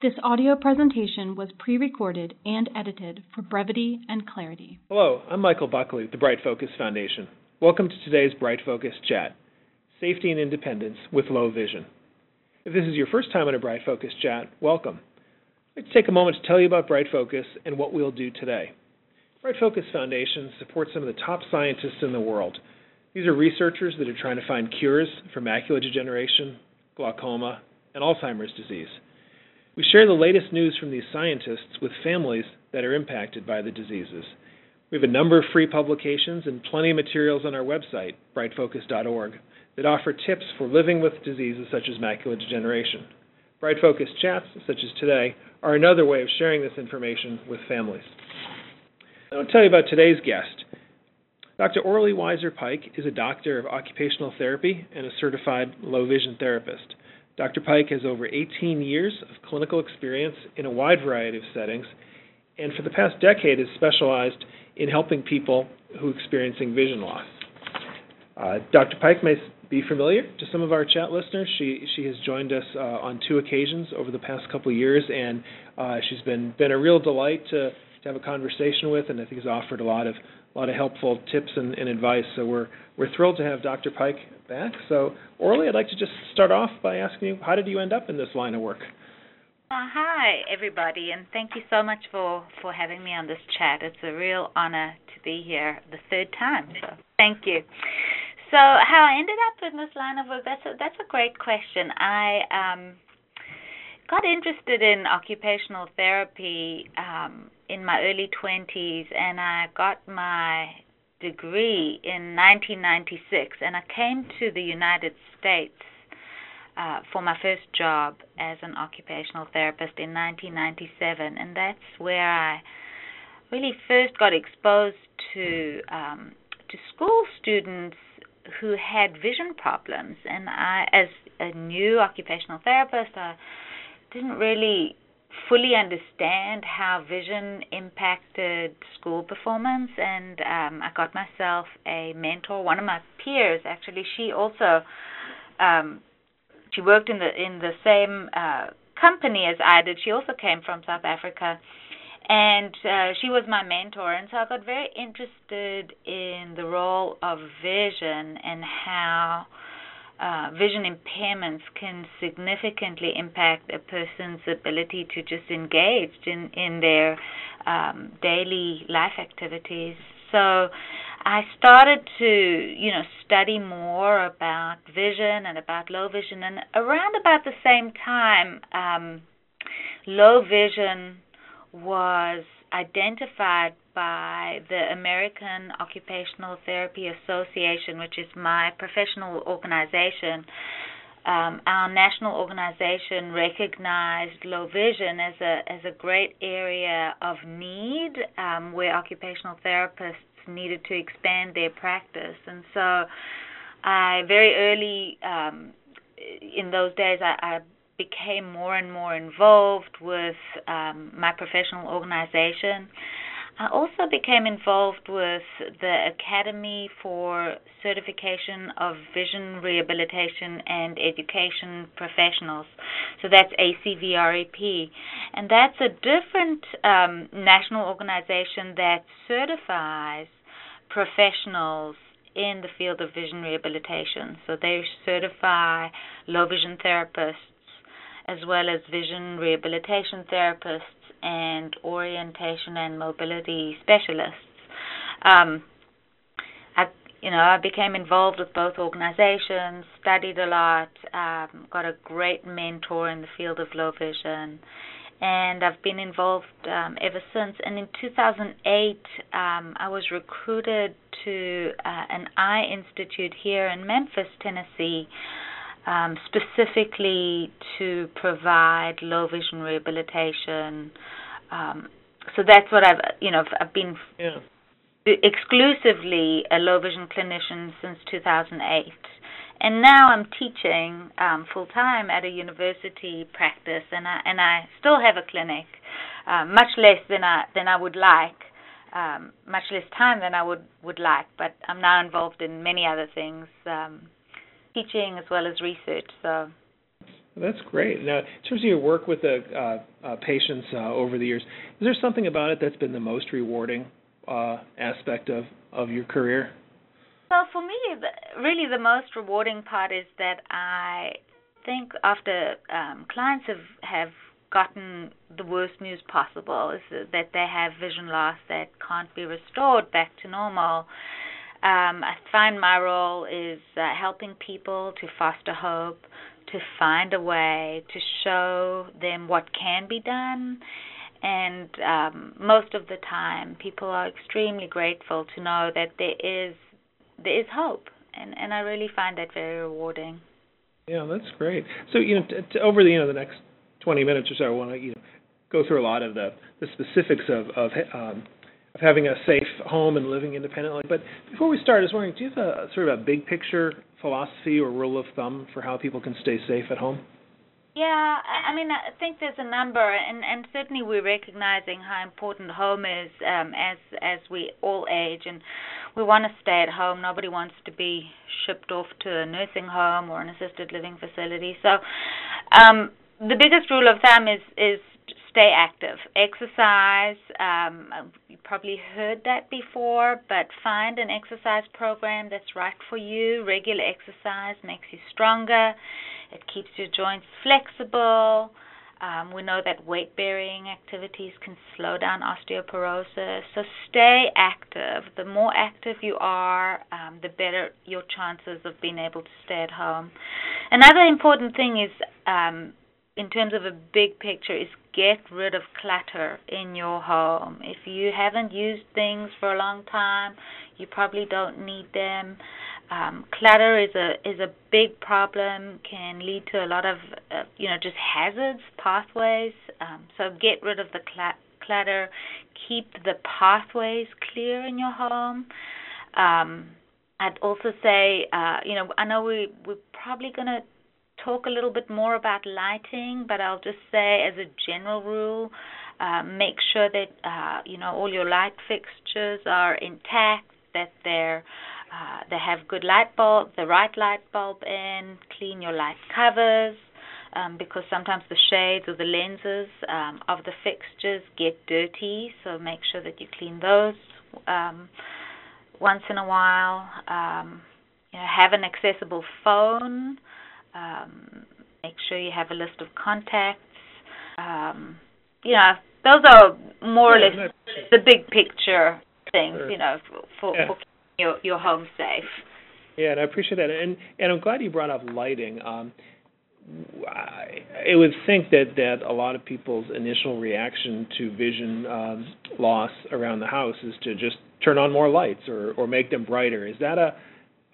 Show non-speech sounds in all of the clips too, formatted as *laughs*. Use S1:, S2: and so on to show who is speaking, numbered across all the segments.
S1: This audio presentation was pre-recorded and edited for brevity and clarity.
S2: Hello, I'm Michael Buckley with the BrightFocus Foundation. Welcome to today's BrightFocus Chat Safety and Independence with Low Vision. If this is your first time on a BrightFocus Chat, welcome. To take a moment to tell you about BrightFocus and what we'll do today. BrightFocus Foundation supports some of the top scientists in the world. These are researchers that are trying to find cures for macular degeneration, glaucoma, and Alzheimer's disease. We share the latest news from these scientists with families that are impacted by the diseases. We have a number of free publications and plenty of materials on our website, brightfocus.org, that offer tips for living with diseases such as macular degeneration. BrightFocus chats, such as today, are another way of sharing this information with families. I want to tell you about today's guest. Dr. Orli Weisser Pike is a doctor of occupational therapy and a certified low vision therapist. Dr. Pike has over 18 years of clinical experience in a wide variety of settings, and for the past decade has specialized in helping people who are experiencing vision loss. Uh, Dr. Pike may be familiar to some of our chat listeners. She she has joined us uh, on two occasions over the past couple of years, and uh, she's been been a real delight to to have a conversation with, and I think has offered a lot of a lot of helpful tips and, and advice. So we're we're thrilled to have Dr. Pike back. So Orli, I'd like to just start off by asking you, how did you end up in this line of work?
S3: Uh, hi, everybody, and thank you so much for, for having me on this chat. It's a real honor to be here the third time, so thank you. So, how I ended up in this line of work, that's a, that's a great question. I um, got interested in occupational therapy um, in my early 20s, and I got my degree in 1996, and I came to the United States uh, for my first job as an occupational therapist in 1997, and that's where I really first got exposed to um, to school students who had vision problems. And I, as a new occupational therapist, I didn't really fully understand how vision impacted school performance and um, I got myself a mentor one of my peers actually. She also um, she worked in the in the same uh, company as I did. She also came from South Africa. And uh, she was my mentor. And so I got very interested in the role of vision and how uh, vision impairments can significantly impact a person's ability to just engage in in their um, daily life activities. So I started to you know study more about vision and about low vision, and around about the same time, um, low vision was identified by the American Occupational Therapy Association, which is my professional organization. Um, our national organization recognized low vision as a as a great area of need um, where occupational therapists needed to expand their practice, and so I very early um, in those days I, I became more and more involved with um, my professional organization. I also became involved with the Academy for Certification of Vision Rehabilitation and Education Professionals. So that's ACVREP. And that's a different um, national organization that certifies professionals in the field of vision rehabilitation. So they certify low vision therapists as well as vision rehabilitation therapists and orientation and mobility specialists. Um, I, you know, I became involved with both organizations, studied a lot, um, got a great mentor in the field of low vision, and I've been involved um, ever since. And in 2008, um, I was recruited to uh, an eye institute here in Memphis, Tennessee um, specifically to provide low vision rehabilitation. Um, so that's what I've you know I've been yeah. exclusively a low vision clinician since 2008, and now I'm teaching um, full time at a university practice, and I and I still have a clinic, uh, much less than I than I would like. Um, much less time than I would would like, but I'm now involved in many other things. Um, teaching as well as research. So
S2: That's great. Now, in terms of your work with the uh, uh, patients uh, over the years, is there something about it that's been the most rewarding uh, aspect of, of your career?
S3: Well, for me, really the most rewarding part is that I think after um, clients have, have gotten the worst news possible, is that they have vision loss that can't be restored back to normal. Um, I find my role is uh, helping people to foster hope, to find a way to show them what can be done. And um, most of the time, people are extremely grateful to know that there is there is hope, and and I really find that very rewarding.
S2: Yeah, that's great. So you know, t- t- over the you know the next 20 minutes or so, I want to you know go through a lot of the the specifics of of um, of having a safe home and living independently. But before we start, I was wondering, do you have a sort of a big picture philosophy or rule of thumb for how people can stay safe at home?
S3: Yeah, I mean, I think there's a number, and and certainly we're recognizing how important home is um, as as we all age, and we want to stay at home. Nobody wants to be shipped off to a nursing home or an assisted living facility. So, um, the biggest rule of thumb is is stay active, exercise. Um, you probably heard that before, but find an exercise program that's right for you. Regular exercise makes you stronger. It keeps your joints flexible. Um, we know that weight bearing activities can slow down osteoporosis. So stay active. The more active you are, um, the better your chances of being able to stay at home. Another important thing is um, in terms of a big picture is get rid of clutter in your home. If you haven't used things for a long time, you probably don't need them. Um, clutter is a is a big problem. Can lead to a lot of uh, you know just hazards, pathways. Um, so get rid of the cl- clutter. Keep the pathways clear in your home. Um, I'd also say, uh, you know, I know we we're probably gonna talk a little bit more about lighting, but I'll just say as a general rule, uh, make sure that uh, you know all your light fixtures are intact, that they're uh, they have good light bulb, the right light bulb in, clean your light covers. Um, because sometimes the shades or the lenses um, of the fixtures get dirty, so make sure that you clean those um, once in a while. Um, you know, have an accessible phone um, make sure you have a list of contacts. Um, you know, those are more or less the big picture things.
S2: Sure.
S3: You know, for,
S2: yeah.
S3: for keeping your your home safe.
S2: Yeah, and I appreciate that, and and I'm glad you brought up lighting. Um, I, would think that that a lot of people's initial reaction to vision um, loss around the house is to just turn on more lights or or make them brighter. Is that a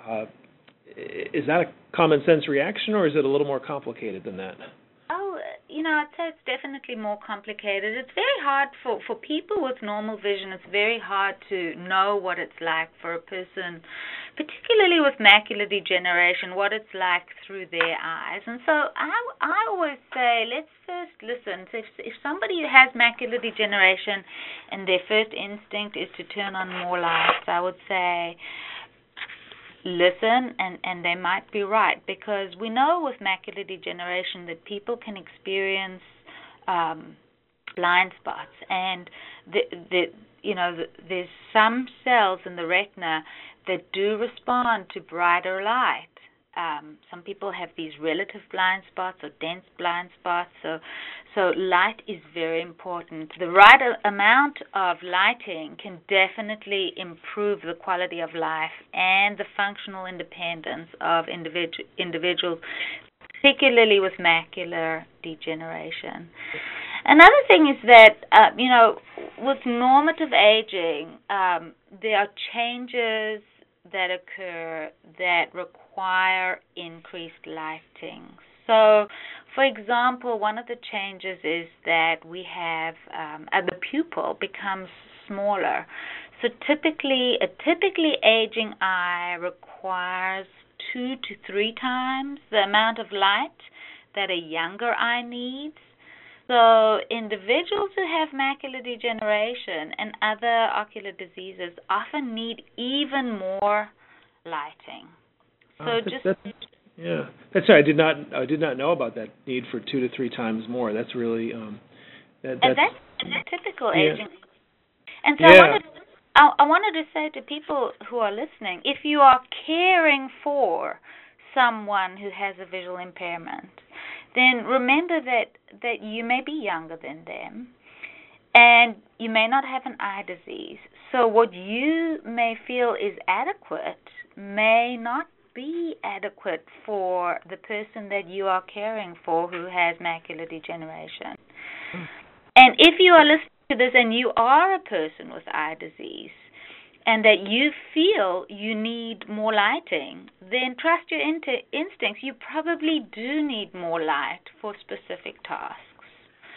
S2: uh, is that a common sense reaction, or is it a little more complicated than that?
S3: Oh, you know, I'd say it's definitely more complicated. It's very hard for for people with normal vision. It's very hard to know what it's like for a person, particularly with macular degeneration, what it's like through their eyes. And so I I always say, let's first listen. So if if somebody has macular degeneration, and their first instinct is to turn on more lights, I would say listen and and they might be right. Because we know with macular degeneration that people can experience um blind spots. And the the you know the, there's some cells in the retina that do respond to brighter light. Um, some people have these relative blind spots or dense blind spots. So, so light is very important. The right amount of lighting can definitely improve the quality of life and the functional independence of individu- individuals, particularly with macular degeneration. Another thing is that uh, you know, with normative aging, um, there are changes that occur that require increased lighting. So, for example, one of the changes is that we have um, uh, the pupil becomes smaller. So typically, a typically aging eye requires two to three times the amount of light that a younger eye needs. So, individuals who have macular degeneration and other ocular diseases often need even more lighting. So
S2: uh,
S3: just
S2: that's, Yeah, that's right. I did not I did not know about that need for two to three times more. That's really um, that,
S3: and
S2: that's,
S3: that's typical
S2: yeah.
S3: aging. And so
S2: Yeah.
S3: I wanted I, I wanted to say to people who are listening, if you are caring for someone who has a visual impairment, then remember that that you may be younger than them and you may not have an eye disease. So what you may feel is adequate may not be adequate for the person that you are caring for who has macular degeneration. Hmm. And if you are listening to this and you are a person with eye disease and that you feel you need more lighting, then trust your int- instincts. You probably do need more light for specific tasks.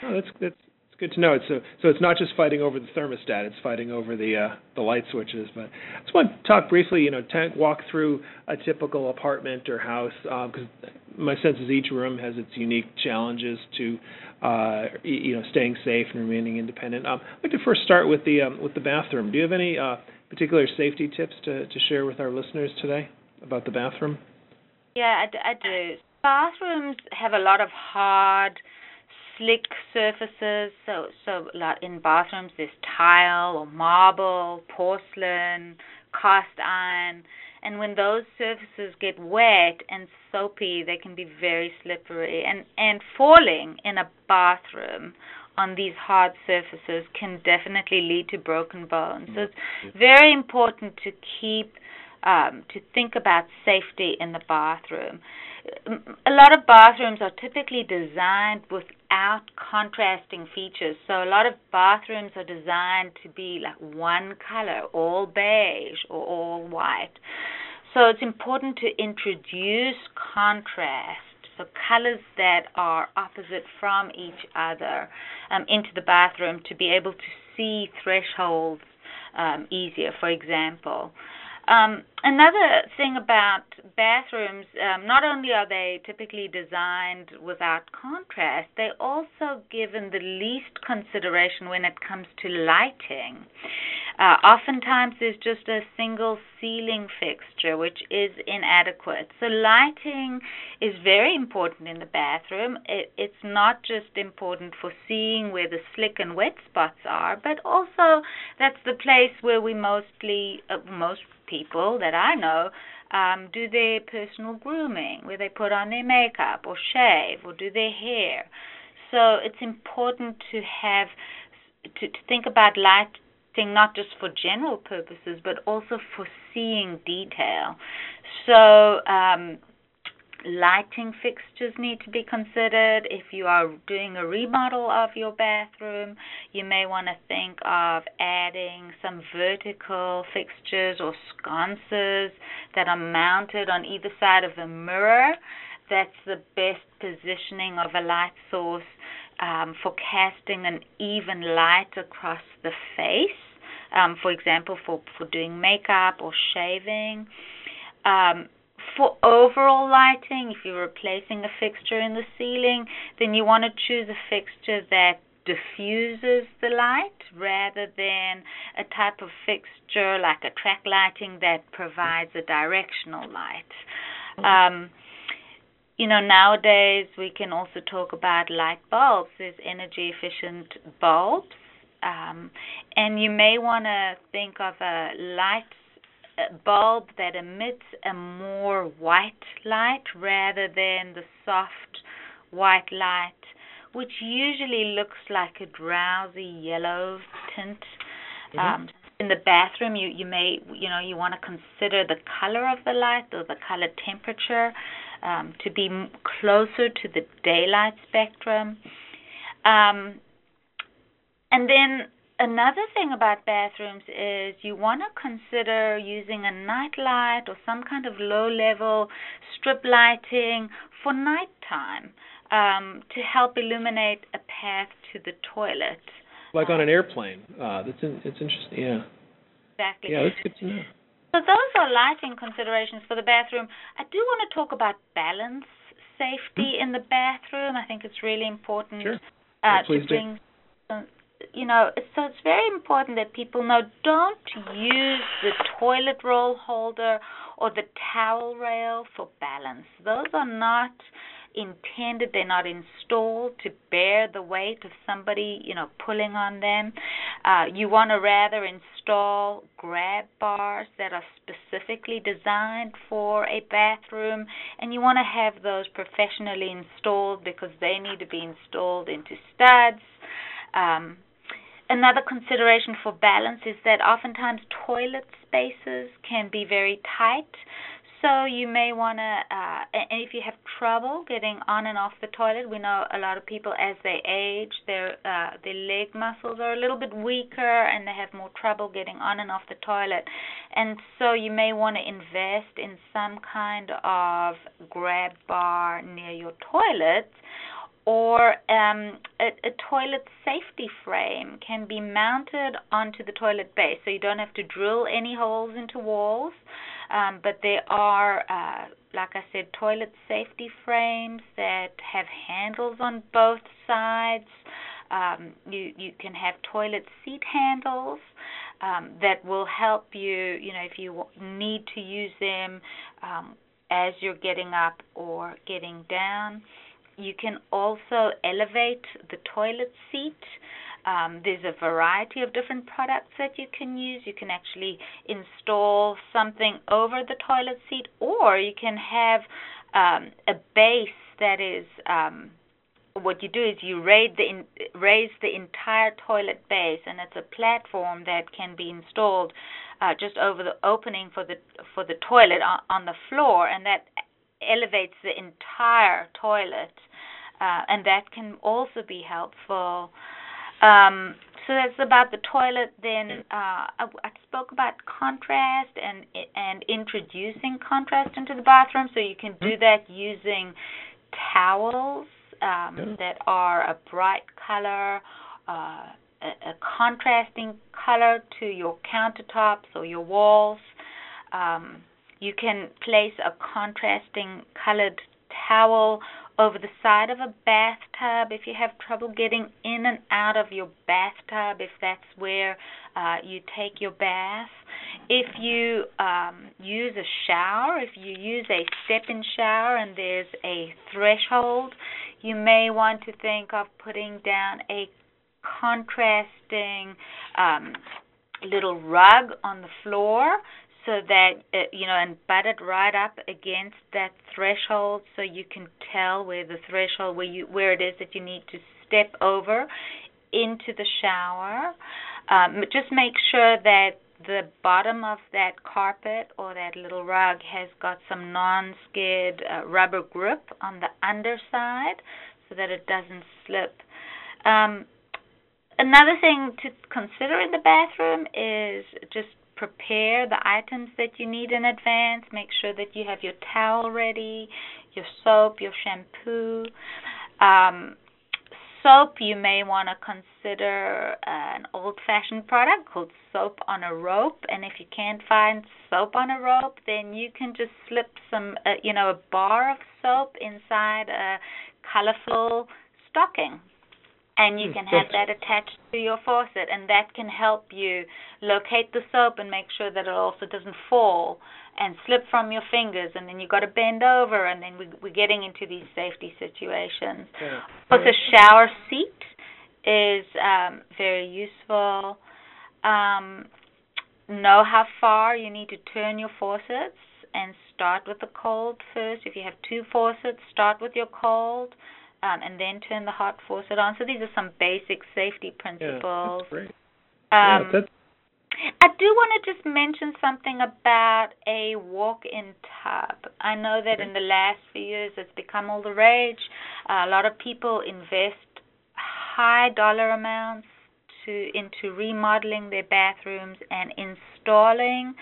S2: oh, that's that's it's good to know. It's so so it's not just fighting over the thermostat; it's fighting over the uh, the light switches. But I just want to talk briefly. You know, ta walk through a typical apartment or house because my sense is each room has its unique challenges to uh, you know staying safe and remaining independent. Um, I'd like to first start with the um, with the bathroom. Do you have any uh, particular safety tips to to share with our listeners today about the bathroom?
S3: Yeah, I, d- I do. Bathrooms have a lot of hard, slick surfaces. So, so a lot in bathrooms there's tile or marble, porcelain, cast iron, and when those surfaces get wet and soapy, they can be very slippery. And and falling in a bathroom on these hard surfaces can definitely lead to broken bones. So it's very important to keep um, to think about safety in the bathroom. A lot of bathrooms are typically designed without contrasting features. So a lot of bathrooms are designed to be like one color, all beige or all white. So it's important to introduce contrast, so colors that are opposite from each other um, into the bathroom to be able to see thresholds um, easier, for example. Um, another thing about bathrooms, um, not only are they typically designed without contrast, they're also given the least consideration when it comes to lighting. Uh, oftentimes, there's just a single ceiling fixture, which is inadequate. So, lighting is very important in the bathroom. It, it's not just important for seeing where the slick and wet spots are, but also that's the place where we mostly, uh, most people that I know, um, do their personal grooming, where they put on their makeup or shave or do their hair. So it's important to have to, to think about lighting not just for general purposes, but also for seeing detail. So um, lighting fixtures need to be considered. If you are doing a remodel of your bathroom, you may want to think of adding some vertical fixtures or sconces that are mounted on either side of the mirror. That's the best positioning of a light source um, for casting an even light across the face. Um, for example, for, for doing makeup or shaving. Um, for overall lighting, if you're replacing a fixture in the ceiling, then you want to choose a fixture that diffuses the light rather than a type of fixture like a track lighting that provides a directional light. Um, you know, nowadays we can also talk about light bulbs. There's energy efficient bulbs. Um, and you may want to think of a light bulb that emits a more white light rather than the soft white light, which usually looks like a drowsy yellow tint.
S2: Mhm.
S3: Um, in the bathroom, you, you may you know you want to consider the color of the light or the color temperature um, to be closer to the daylight spectrum. Um, and then another thing about bathrooms is you want to consider using a night light or some kind of low level strip lighting for nighttime um, to help illuminate a path to the toilet.
S2: Like on an airplane. Uh, that's in, it's interesting. Yeah.
S3: Exactly.
S2: Yeah, that's good to know.
S3: So those are lighting considerations for the bathroom. I do want to talk about balance safety in the bathroom. I think it's really important
S2: Sure.
S3: uh,
S2: Yeah,
S3: to
S2: please do.
S3: You know, so it's very important that people know don't use the toilet roll holder or the towel rail for balance. Those are not intended, they're not installed to bear the weight of somebody, you know, pulling on them. Uh, you want to rather install grab bars that are specifically designed for a bathroom, and you want to have those professionally installed because they need to be installed into studs. Um, another consideration for balance is that oftentimes toilet spaces can be very tight. So you may want to, uh, and if you have trouble getting on and off the toilet, we know a lot of people as they age, their uh, their leg muscles are a little bit weaker and they have more trouble getting on and off the toilet, and so you may want to invest in some kind of grab bar near your toilet or um, a, a, toilet safety frame can be mounted onto the toilet base, so you don't have to drill any holes into walls. Um, but there are, uh, like I said, toilet safety frames that have handles on both sides. Um, you you can have toilet seat handles um, that will help you. You know, if you need to use them um, as you're getting up or getting down. You can also elevate the toilet seat. Um, there's a variety of different products that you can use. You can actually install something over the toilet seat, or you can have um, a base that is. Um, what you do is you raise the in, raise the entire toilet base, and it's a platform that can be installed uh, just over the opening for the for the toilet on, on the floor, and that elevates the entire toilet, uh, and that can also be helpful. Um, so that's about the toilet. Then uh, I, I spoke about contrast and and introducing contrast into the bathroom. So you can do mm-hmm. that using towels um, yeah. that are a bright color. Uh, a, a contrasting color to your countertops or your walls. Um, you can place a contrasting colored towel over the side of a bathtub if you have trouble getting in and out of your bathtub, if that's where uh, you take your bath. If you um, use a shower, if you use a step in shower and there's a threshold, you may want to think of putting down a contrasting um, little rug on the floor so that uh, you know and butt it right up against that threshold so you can tell where the threshold where you where it is that you need to step over into the shower. Um, just make sure that the bottom of that carpet or that little rug has got some non-skid uh, rubber grip on the underside so that it doesn't slip. Um, another thing to consider in the bathroom is just prepare the items that you need in advance. Make sure that you have your towel ready, your soap, your shampoo. Um, soap, you may want to consider an old fashioned product called soap on a rope. And if you can't find soap on a rope, then you can just slip some, uh, you know, a bar of soap inside a colorful stocking and you hmm, can have that attached to your faucet and that can help you locate the soap and make sure that it also doesn't fall and slip from your fingers and then you've got to bend over and then we, we're getting into these safety situations. Yeah. Also, shower seat is um, very useful. Um, know how far you need to turn your faucets and start with the cold first. If you have two faucets, start with your cold um, and then turn the hot faucet on. So these are some basic safety principles.
S2: Yeah, that's great.
S3: Um,
S2: yeah, that's
S3: I do want to just mention something about a walk-in tub. I know that in the last few years it's become all the rage. Uh, a lot of people invest high dollar amounts to into remodeling their bathrooms and installing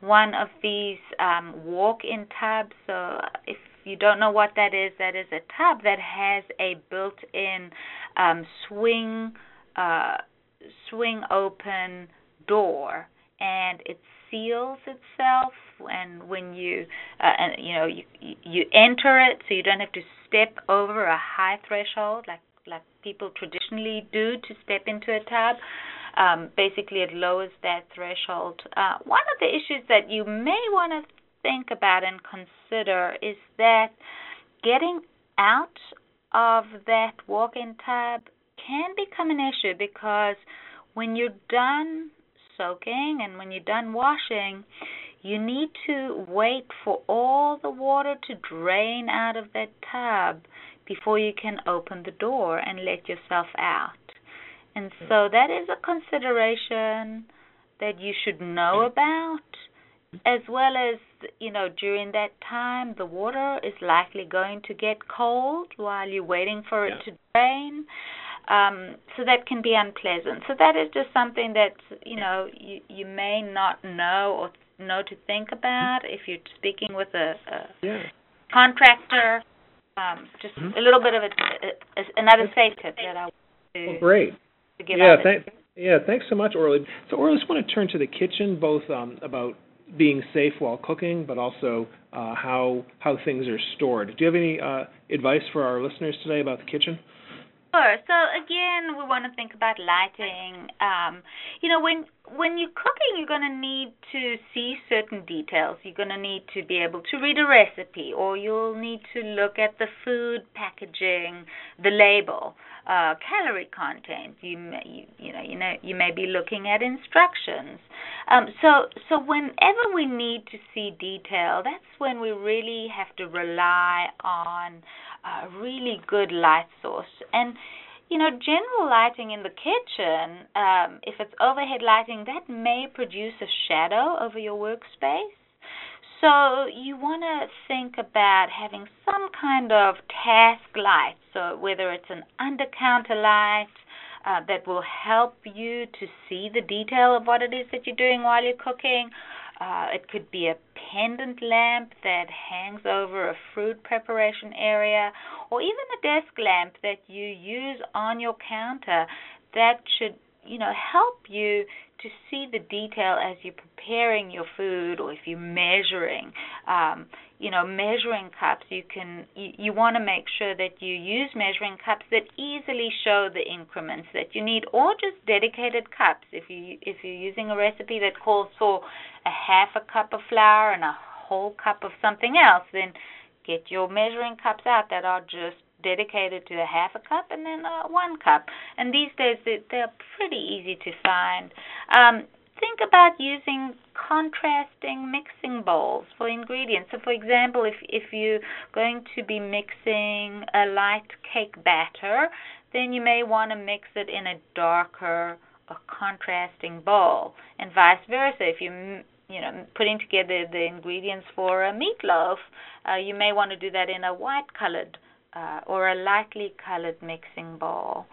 S3: one of these um, walk-in tubs. So if you don't know what that is, that is a tub that has a built-in um, swing uh, swing open door, and it seals itself. And when you uh, and you know you you enter it, so you don't have to step over a high threshold like like people traditionally do to step into a tub. Um, basically, it lowers that threshold. Uh, one of the issues that you may want to think about and consider is that getting out of that walk in tub can become an issue because when you're done soaking and when you're done washing, you need to wait for all the water to drain out of that tub before you can open the door and let yourself out. And so that is a consideration that you should know mm. about as well as you know during that time the water is likely going to get cold while you're waiting for it
S2: Yeah.
S3: to drain um, so that can be unpleasant so that is just something that you know you you may not know or know to think about if you're speaking with a, a
S2: Yeah.
S3: contractor um, just
S2: Mhm.
S3: a little bit of a, a, a another safe tip that I want to,
S2: Well, great.
S3: to give
S2: yeah,
S3: others.
S2: thank, yeah, thanks so much, Orli. So, Orli, I just want to turn to the kitchen, both um, about being safe while cooking, but also uh, how how things are stored. Do you have any uh, advice for our listeners today about the kitchen?
S3: Sure. So again, we want to think about lighting. Um, you know, when when you're cooking, you're going to need to see certain details. You're going to need to be able to read a recipe, or you'll need to look at the food packaging, the label, uh, calorie content. You may, you, you know, you know, you may be looking at instructions. Um, so, so whenever we need to see detail, that's when we really have to rely on a really good light source. And you know, general lighting in the kitchen, um, if it's overhead lighting, that may produce a shadow over your workspace. So you want to think about having some kind of task light. So whether it's an under counter light uh, that will help you to see the detail of what it is that you're doing while you're cooking. Uh, it could be a pendant lamp that hangs over a fruit preparation area, or even a desk lamp that you use on your counter that should, you know, help you to see the detail as you're preparing your food or if you're measuring. Um, you know, measuring cups, you can you, you want to make sure that you use measuring cups that easily show the increments that you need or just dedicated cups. If you if you're using a recipe that calls for a half a cup of flour and a whole cup of something else, then get your measuring cups out that are just dedicated to a half a cup and then uh, one cup. And these days they, they're pretty easy to find. Um, think about using contrasting mixing bowls for ingredients. So, for example, if if you're going to be mixing a light cake batter, then you may want to mix it in a darker a contrasting bowl, and vice versa. If you you know putting together the ingredients for a meatloaf, uh, you may want to do that in a white colored uh, or a lightly colored mixing bowl.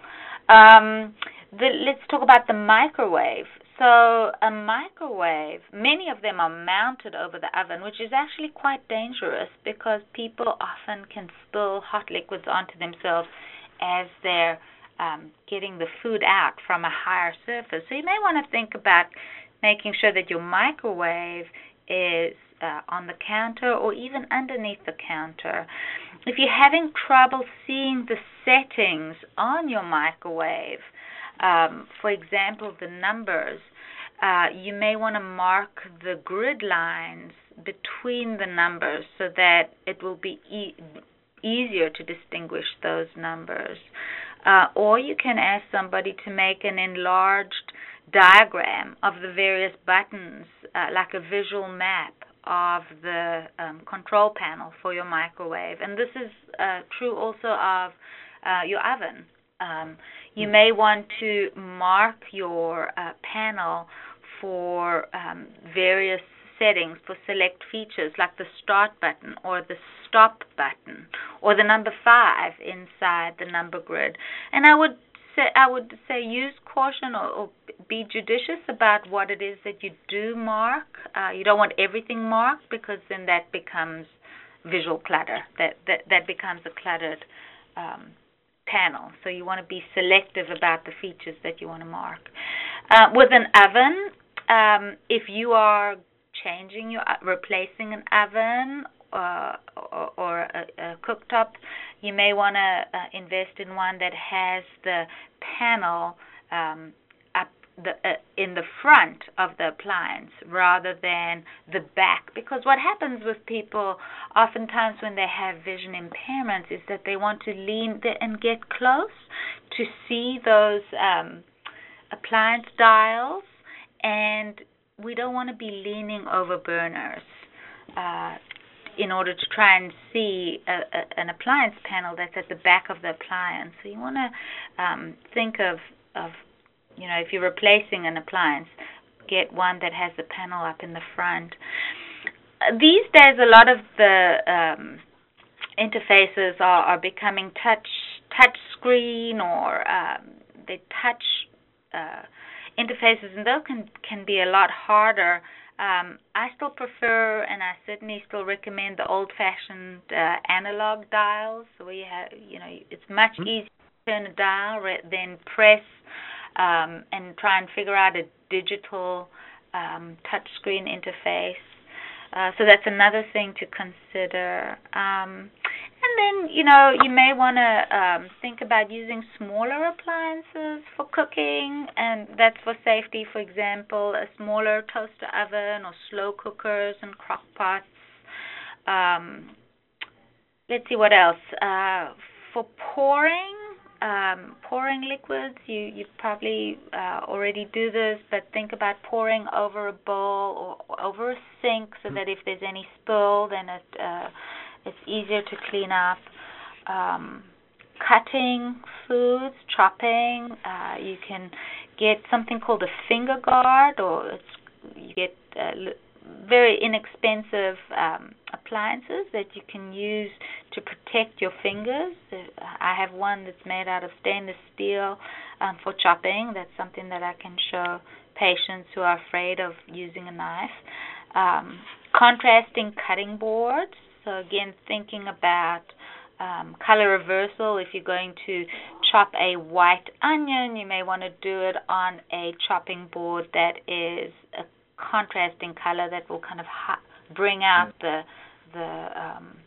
S3: Um, the, let's talk about the microwave. So a microwave, many of them are mounted over the oven, which is actually quite dangerous because people often can spill hot liquids onto themselves as they're um, getting the food out from a higher surface. So you may want to think about making sure that your microwave is uh, on the counter or even underneath the counter. If you're having trouble seeing the settings on your microwave, um, for example, the numbers, uh, you may want to mark the grid lines between the numbers so that it will be e- easier to distinguish those numbers. Uh, or you can ask somebody to make an enlarged diagram of the various buttons, uh, like a visual map of the um, control panel for your microwave. And this is uh, true also of uh, your oven. Um, you may want to mark your uh, panel for um, various settings for select features like the start button or the stop button or the number 5 inside the number grid. And I would say I would say use caution or, or be judicious about what it is that you do mark. Uh, you don't want everything marked because then that becomes visual clutter. That that that becomes a cluttered um, panel. So you want to be selective about the features that you want to mark. Uh, with an oven, um, if you are changing your uh, replacing an oven uh, or, or a, a cooktop, you may want to uh, invest in one that has the panel um, the uh, in the front of the appliance rather than the back because what happens with people oftentimes when they have vision impairments is that they want to lean and get close to see those um, appliance dials and we don't want to be leaning over burners uh, in order to try and see a, a, an appliance panel that's at the back of the appliance. So you want to um, think of of you know, if you're replacing an appliance, get one that has the panel up in the front. These days, a lot of the um, interfaces are, are becoming touch touch screen or um, they touch uh, interfaces, and those can can be a lot harder. Um, I still prefer, and I certainly still recommend the old-fashioned uh, analog dials, where you have, you know, it's much mm-hmm. easier to turn a dial than press um, and try and figure out a digital um, touchscreen interface. Uh, so that's another thing to consider. Um, and then, you know, you may want to um, think about using smaller appliances for cooking, and that's for safety. For example, a smaller toaster oven or slow cookers and crock pots. Um, let's see what else. Uh, for pouring, um, pouring liquids, you you probably uh, already do this, but think about pouring over a bowl or over a sink so that if there's any spill, then it uh, it's easier to clean up. Um, cutting foods, chopping, uh, you can get something called a finger guard, or it's you get uh, very inexpensive um, appliances that you can use to protect your fingers. I have one that's made out of stainless steel um, for chopping. That's something that I can show patients who are afraid of using a knife. Um, contrasting cutting boards. So again, thinking about um, color reversal. If you're going to chop a white onion, you may want to do it on a chopping board that is a contrasting color that will kind of ha- bring out the the um,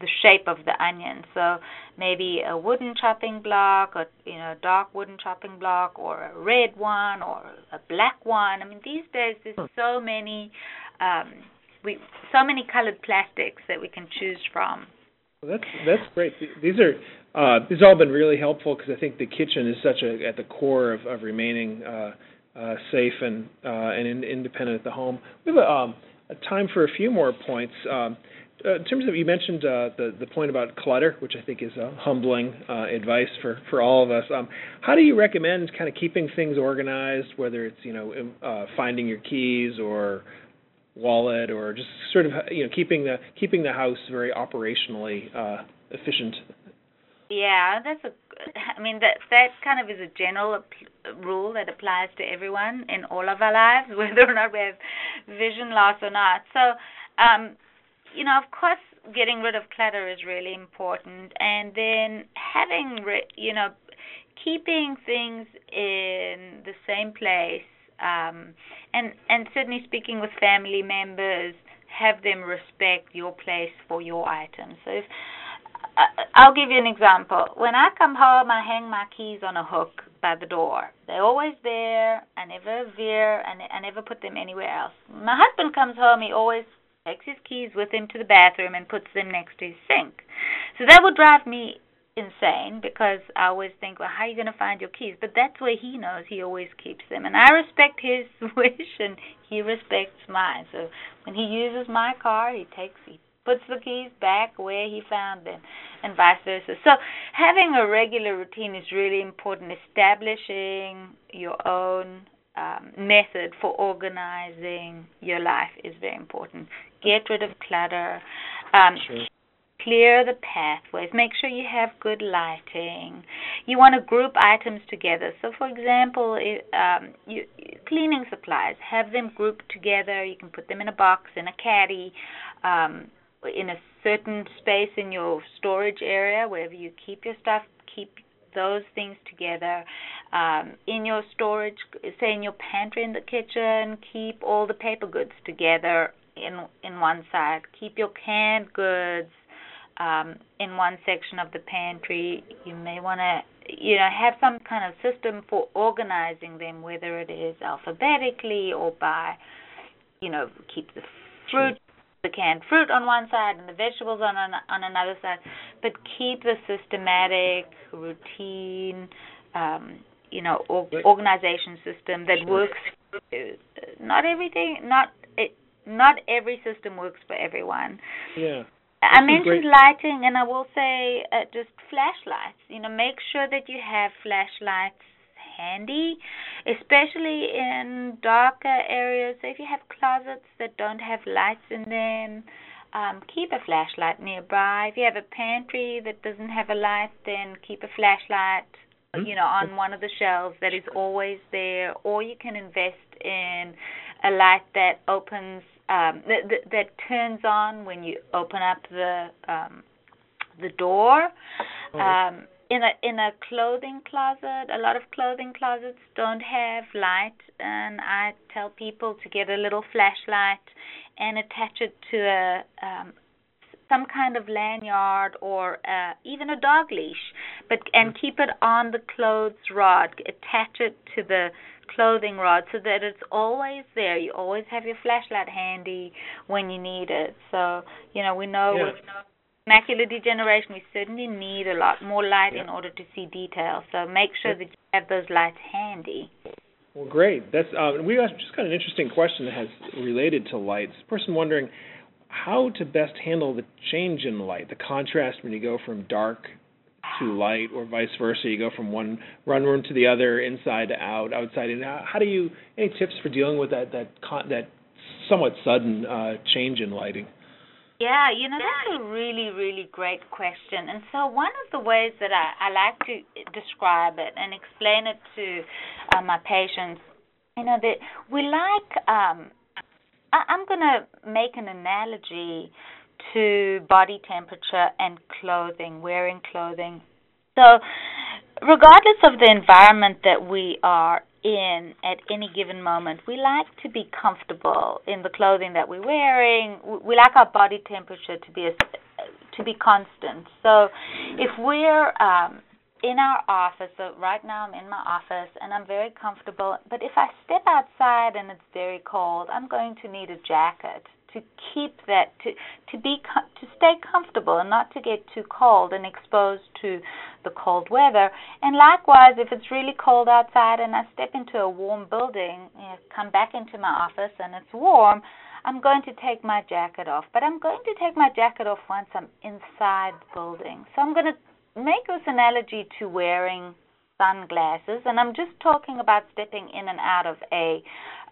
S3: the shape of the onion. So maybe a wooden chopping block, or you know, dark wooden chopping block, or a red one, or a black one. I mean, these days there's so many, um, we so many colored plastics that we can choose from.
S2: Well, that's that's great. These are uh, these all been really helpful because I think the kitchen is such a at the core of of remaining. Uh, uh, safe and uh, and in, independent at the home. We have a, um, a time for a few more points. Um, uh, in terms of you mentioned uh, the the point about clutter, which I think is a humbling uh, advice for for all of us. Um, how do you recommend kind of keeping things organized, whether it's you know uh, finding your keys or wallet or just sort of you know keeping the keeping the house very operationally uh, efficient
S3: yeah, that's a. I mean that that kind of is a general rule that applies to everyone in all of our lives, *laughs* whether or not we have vision loss or not. So, um, you know, of course, getting rid of clutter is really important, and then having, re- you know, keeping things in the same place, um, and and certainly speaking with family members, have them respect your place for your items. So if I'll give you an example. When I come home, I hang my keys on a hook by the door. They're always there. I never veer, and I never put them anywhere else. My husband comes home. He always takes his keys with him to the bathroom and puts them next to his sink. So that would drive me insane because I always think, well, how are you going to find your keys? But that's where he knows he always keeps them. And I respect his *laughs* wish and he respects mine. So when he uses my car, he takes, he puts the keys back where he found them, and vice versa. So, having a regular routine is really important. Establishing your own um, method for organizing your life is very important. Get rid of clutter. Um,
S2: sure.
S3: Clear the pathways. Make sure you have good lighting. You want to group items together. So, for example, um, you, cleaning supplies, have them grouped together. You can put them in a box, in a caddy. Um, in a certain space in your storage area, wherever you keep your stuff, keep those things together. Um, in your storage, say in your pantry in the kitchen, keep all the paper goods together in in one side. Keep your canned goods um, in one section of the pantry. You may want to you know, have some kind of system for organizing them, whether it is alphabetically or by, you know, keep the fruit, the canned fruit on one side and the vegetables on an, on another side, but keep the systematic routine, um, you know, or, organization system that works. Not everything, not it, not every system works for everyone.
S2: Yeah.
S3: I mentioned lighting, and I will say uh, just flashlights. You know, make sure that you have flashlights handy, especially in darker areas. So if you have closets that don't have lights in them, um, keep a flashlight nearby. If you have a pantry that doesn't have a light, then keep a flashlight, mm-hmm. you know, on one of the shelves that is always there. Or you can invest in a light that opens um, that, that, that turns on when you open up the um, the door.
S2: Oh.
S3: Um, in a in a clothing closet, a lot of clothing closets don't have light, and I tell people to get a little flashlight and attach it to a um, some kind of lanyard or uh, even a dog leash, but and keep it on the clothes rod. Attach it to the clothing rod so that it's always there. You always have your flashlight handy when you need it. So, you know, we know
S2: yeah.
S3: with macular degeneration, we certainly need a lot more light in order to see detail. So make sure that you have those lights handy.
S2: Well, great. That's uh, we just got an interesting question that has related to lights. Person wondering how to best handle the change in light, the contrast when you go from dark to light or vice versa you go from one run room to the other inside to out outside and how do you any tips for dealing with that that con, that somewhat sudden uh, change in lighting
S3: yeah, you know, that's a really, really great question. And so, one of the ways that I, I like to describe it and explain it to uh, my patients, you know, that we like, um, I, I'm going to make an analogy to body temperature and clothing, wearing clothing. So, regardless of the environment that we are in at any given moment, we like to be comfortable in the clothing that we're wearing. We like our body temperature to be a, to be constant. So, if we're um, in our office, so right now I'm in my office and I'm very comfortable, but if I step outside and it's very cold, I'm going to need a jacket to keep that to to be to stay comfortable and not to get too cold and exposed to the cold weather. And likewise if it's really cold outside and I step into a warm building you know, come back into my office and it's warm I'm going to take my jacket off. But I'm going to take my jacket off once I'm inside the building. So I'm going to make this analogy to wearing sunglasses. And I'm just talking about stepping in and out of a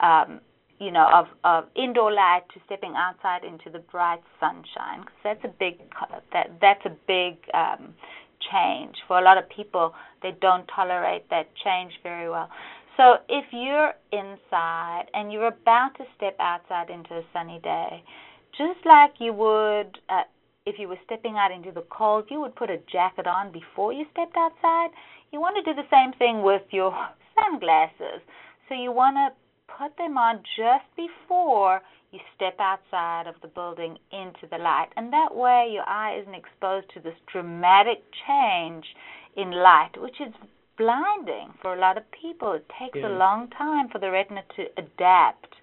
S3: um, you know, of, of indoor light to stepping outside into the bright sunshine. Cause that's a big that that's a big um, change for a lot of people. They don't tolerate that change very well. So if you're inside and you're about to step outside into a sunny day, just like you would uh, if you were stepping out into the cold, you would put a jacket on before you stepped outside. You want to do the same thing with your *laughs* sunglasses. So you want to put them on just before you step outside of the building into the light. And that way your eye isn't exposed to this dramatic change in light, which is blinding for a lot of people. It takes
S2: yeah.
S3: a long time for the retina to adapt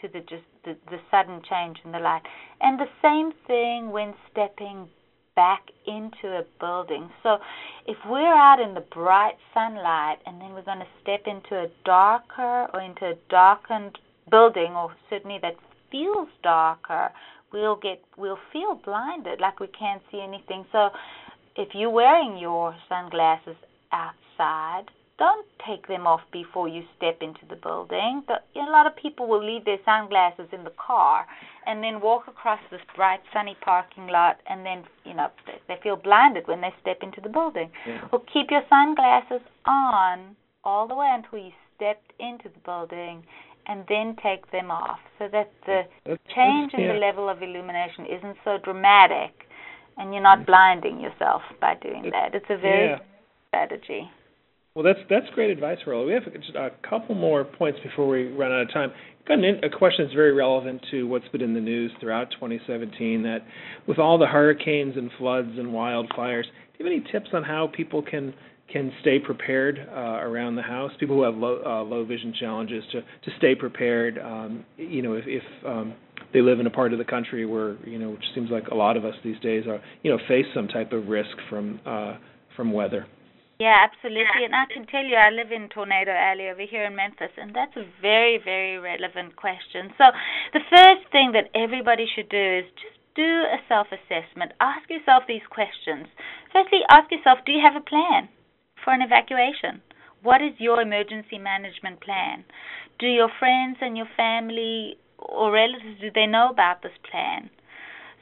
S3: to the just the, the sudden change in the light. And the same thing when stepping back into a building. So if we're out in the bright sunlight and then we're going to step into a darker or into a darkened building or certainly that feels darker, we'll get we'll feel blinded like we can't see anything. So if you're wearing your sunglasses outside, don't take them off before you step into the building. The, you know, a lot of people will leave their sunglasses in the car and then walk across this bright, sunny parking lot, and then you know they feel blinded when they step into the building.
S2: Yeah.
S3: Well, keep your sunglasses on all the way until you stepped into the building, and then take them off, so that the
S2: that's,
S3: change
S2: that's,
S3: in the level of illumination isn't so dramatic, and you're not blinding yourself by doing that. It's a very
S2: yeah.
S3: strategy.
S2: Well, that's that's great advice, Orli. We have just a couple more points before we run out of time. Got a question that's very relevant to what's been in the news throughout 2017. That with all the hurricanes and floods and wildfires, do you have any tips on how people can can stay prepared uh, around the house. People who have low uh, low vision challenges to to stay prepared. Um, you know, if, if um, they live in a part of the country where you know, which seems like a lot of us these days are, you know, face some type of risk from uh, from weather.
S3: Yeah, absolutely. And I can tell you, I live in Tornado Alley over here in Memphis, and that's a very, very relevant question. So, the first thing that everybody should do is just do a self assessment. Ask yourself these questions. Firstly, ask yourself do you have a plan for an evacuation? What is your emergency management plan? Do your friends and your family or relatives do they know about this plan?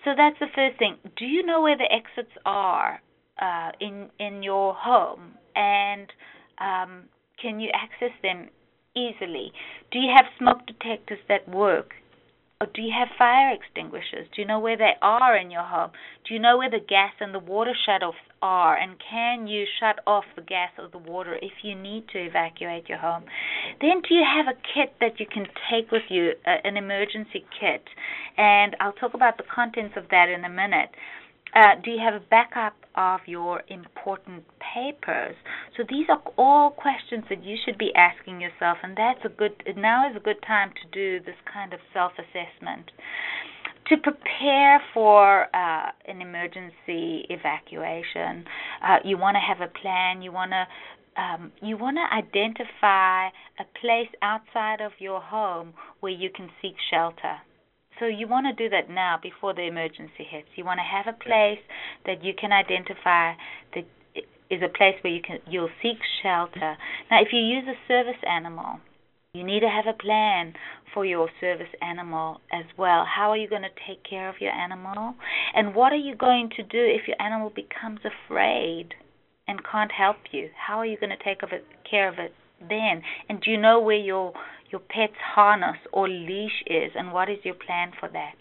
S3: So that's the first thing. Do you know where the exits are uh, in in your home, and um, can you access them easily? Do you have smoke detectors that work? Or do you have fire extinguishers? Do you know where they are in your home? Do you know where the gas and the water shutoffs are? And can you shut off the gas or the water if you need to evacuate your home? Then, do you have a kit that you can take with you, uh, an emergency kit? And I'll talk about the contents of that in a minute. Uh, do you have a backup of your important papers? So these are all questions that you should be asking yourself, and that's a good. Now is a good time to do this kind of self-assessment. To prepare for uh, an emergency evacuation, uh, you want to have a plan. You want to um, you want to identify a place outside of your home where you can seek shelter. So you want to do that now before the emergency hits. You want to have a place that you can identify that is a place where you can you'll seek shelter. Now, if you use a service animal, you need to have a plan for your service animal as well. How are you going to take care of your animal? And what are you going to do if your animal becomes afraid and can't help you? How are you going to take of it, care of it then? And do you know where your your pet's harness or leash is and what is your plan for that.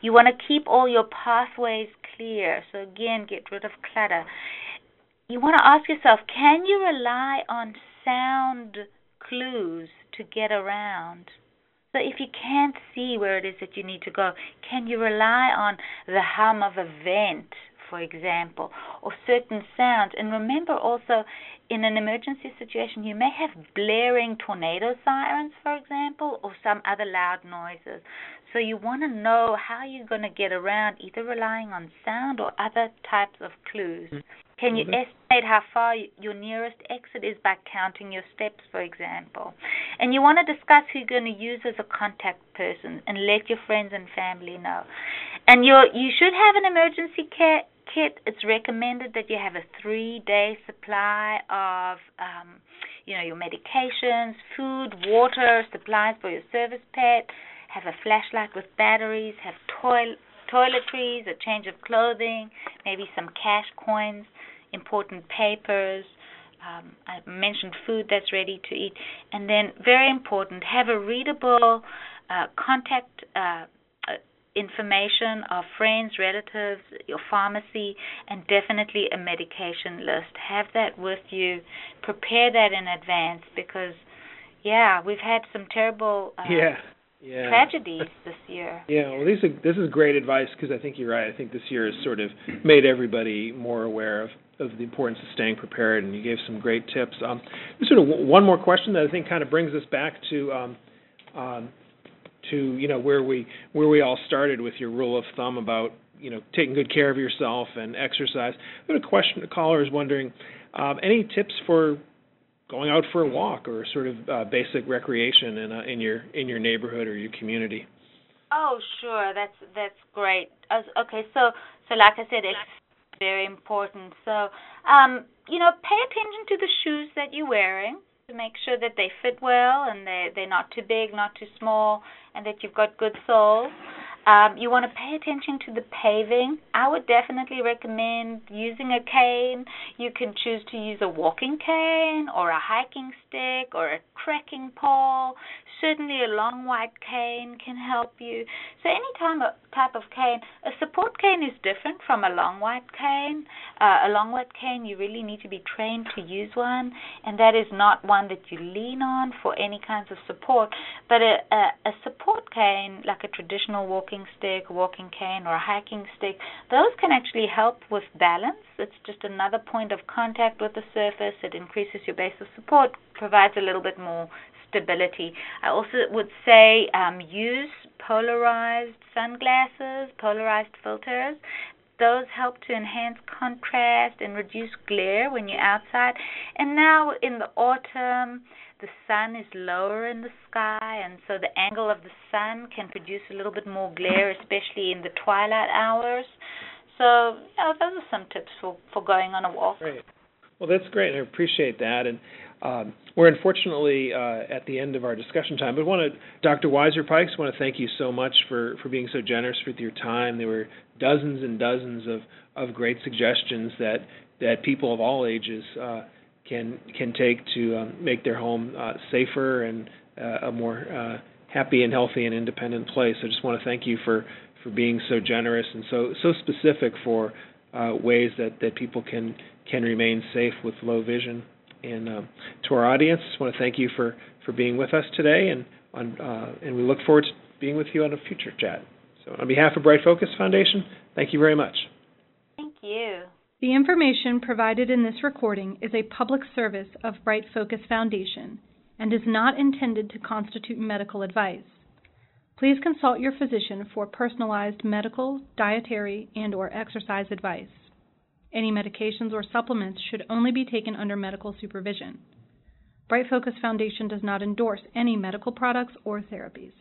S3: You want to keep all your pathways clear. So, again, get rid of clutter. You want to ask yourself can you rely on sound clues to get around? So, if you can't see where it is that you need to go, can you rely on the hum of a vent, for example, or certain sounds? And remember also, in an emergency situation, you may have blaring tornado sirens, for example, or some other loud noises. So you want to know how you're going to get around, either relying on sound or other types of clues. Mm-hmm. Can you mm-hmm. estimate how far your nearest exit is by counting your steps, for example? And you want to discuss who you're going to use as a contact person and let your friends and family know. And you you should have an emergency care kit, it's recommended that you have a three-day supply of, um, you know, your medications, food, water, supplies for your service pet. Have a flashlight with batteries. Have toil- toiletries, a change of clothing, maybe some cash coins, important papers. Um, I mentioned food that's ready to eat, and then very important, have a readable uh, contact uh, information of friends, relatives, your pharmacy, and definitely a medication list. Have that with you. Prepare that in advance because, yeah, we've had some terrible uh,
S2: yeah. Yeah.
S3: tragedies this year. *laughs*
S2: Yeah, well, these are, this is great advice because I think you're right. I think this year has sort of made everybody more aware of of the importance of staying prepared, and you gave some great tips. Um, sort of one more question that I think kind of brings us back to um, um, to you know where we where we all started with your rule of thumb about you know taking good care of yourself and exercise. But a question, a caller is wondering, um, any tips for going out for a walk or sort of uh, basic recreation in in your in your neighborhood or your community?
S3: Oh, sure, that's that's great. okay, so so like I said, it's very important. So um, you know, pay attention to the shoes that you're wearing to make sure that they fit well and they they're not too big, not too small, and that you've got good soles. Um, you want to pay attention to the paving. I would definitely recommend using a cane. You can choose to use a walking cane or a hiking stick or a trekking pole. Certainly, a long white cane can help you. So, any type of cane, a support cane is different from a long white cane. Uh, a long white cane, you really need to be trained to use one, and that is not one that you lean on for any kinds of support. But a, a, a support cane, like a traditional walking stick, walking cane, or a hiking stick, those can actually help with balance. It's just another point of contact with the surface. It increases your base of support, provides a little bit more stability. I also would say um, use polarized sunglasses, polarized filters. Those help to enhance contrast and reduce glare when you're outside. And now in the autumn, the sun is lower in the sky, and so the angle of the sun can produce a little bit more glare, especially in the twilight hours. So, know, those are some tips for, for going on a walk.
S2: Great. Well, that's great. I appreciate that. And um, we're unfortunately uh, at the end of our discussion time, but want to, Dr. Weisser Pikes, want to thank you so much for, for being so generous with your time. There were dozens and dozens of, of great suggestions that, that people of all ages uh, can can take to um, make their home uh, safer and uh, a more uh, happy and healthy and independent place. I just want to thank you for, for being so generous and so so specific for uh, ways that, that people can can remain safe with low vision. And um, to our audience, I just want to thank you for, for being with us today, and on, uh, and we look forward to being with you on a future chat. So, on behalf of BrightFocus Foundation, thank you very much.
S3: Thank you.
S1: The information provided in this recording is a public service of BrightFocus Foundation and is not intended to constitute medical advice. Please consult your physician for personalized medical, dietary, and or exercise advice. Any medications or supplements should only be taken under medical supervision. BrightFocus Foundation does not endorse any medical products or therapies.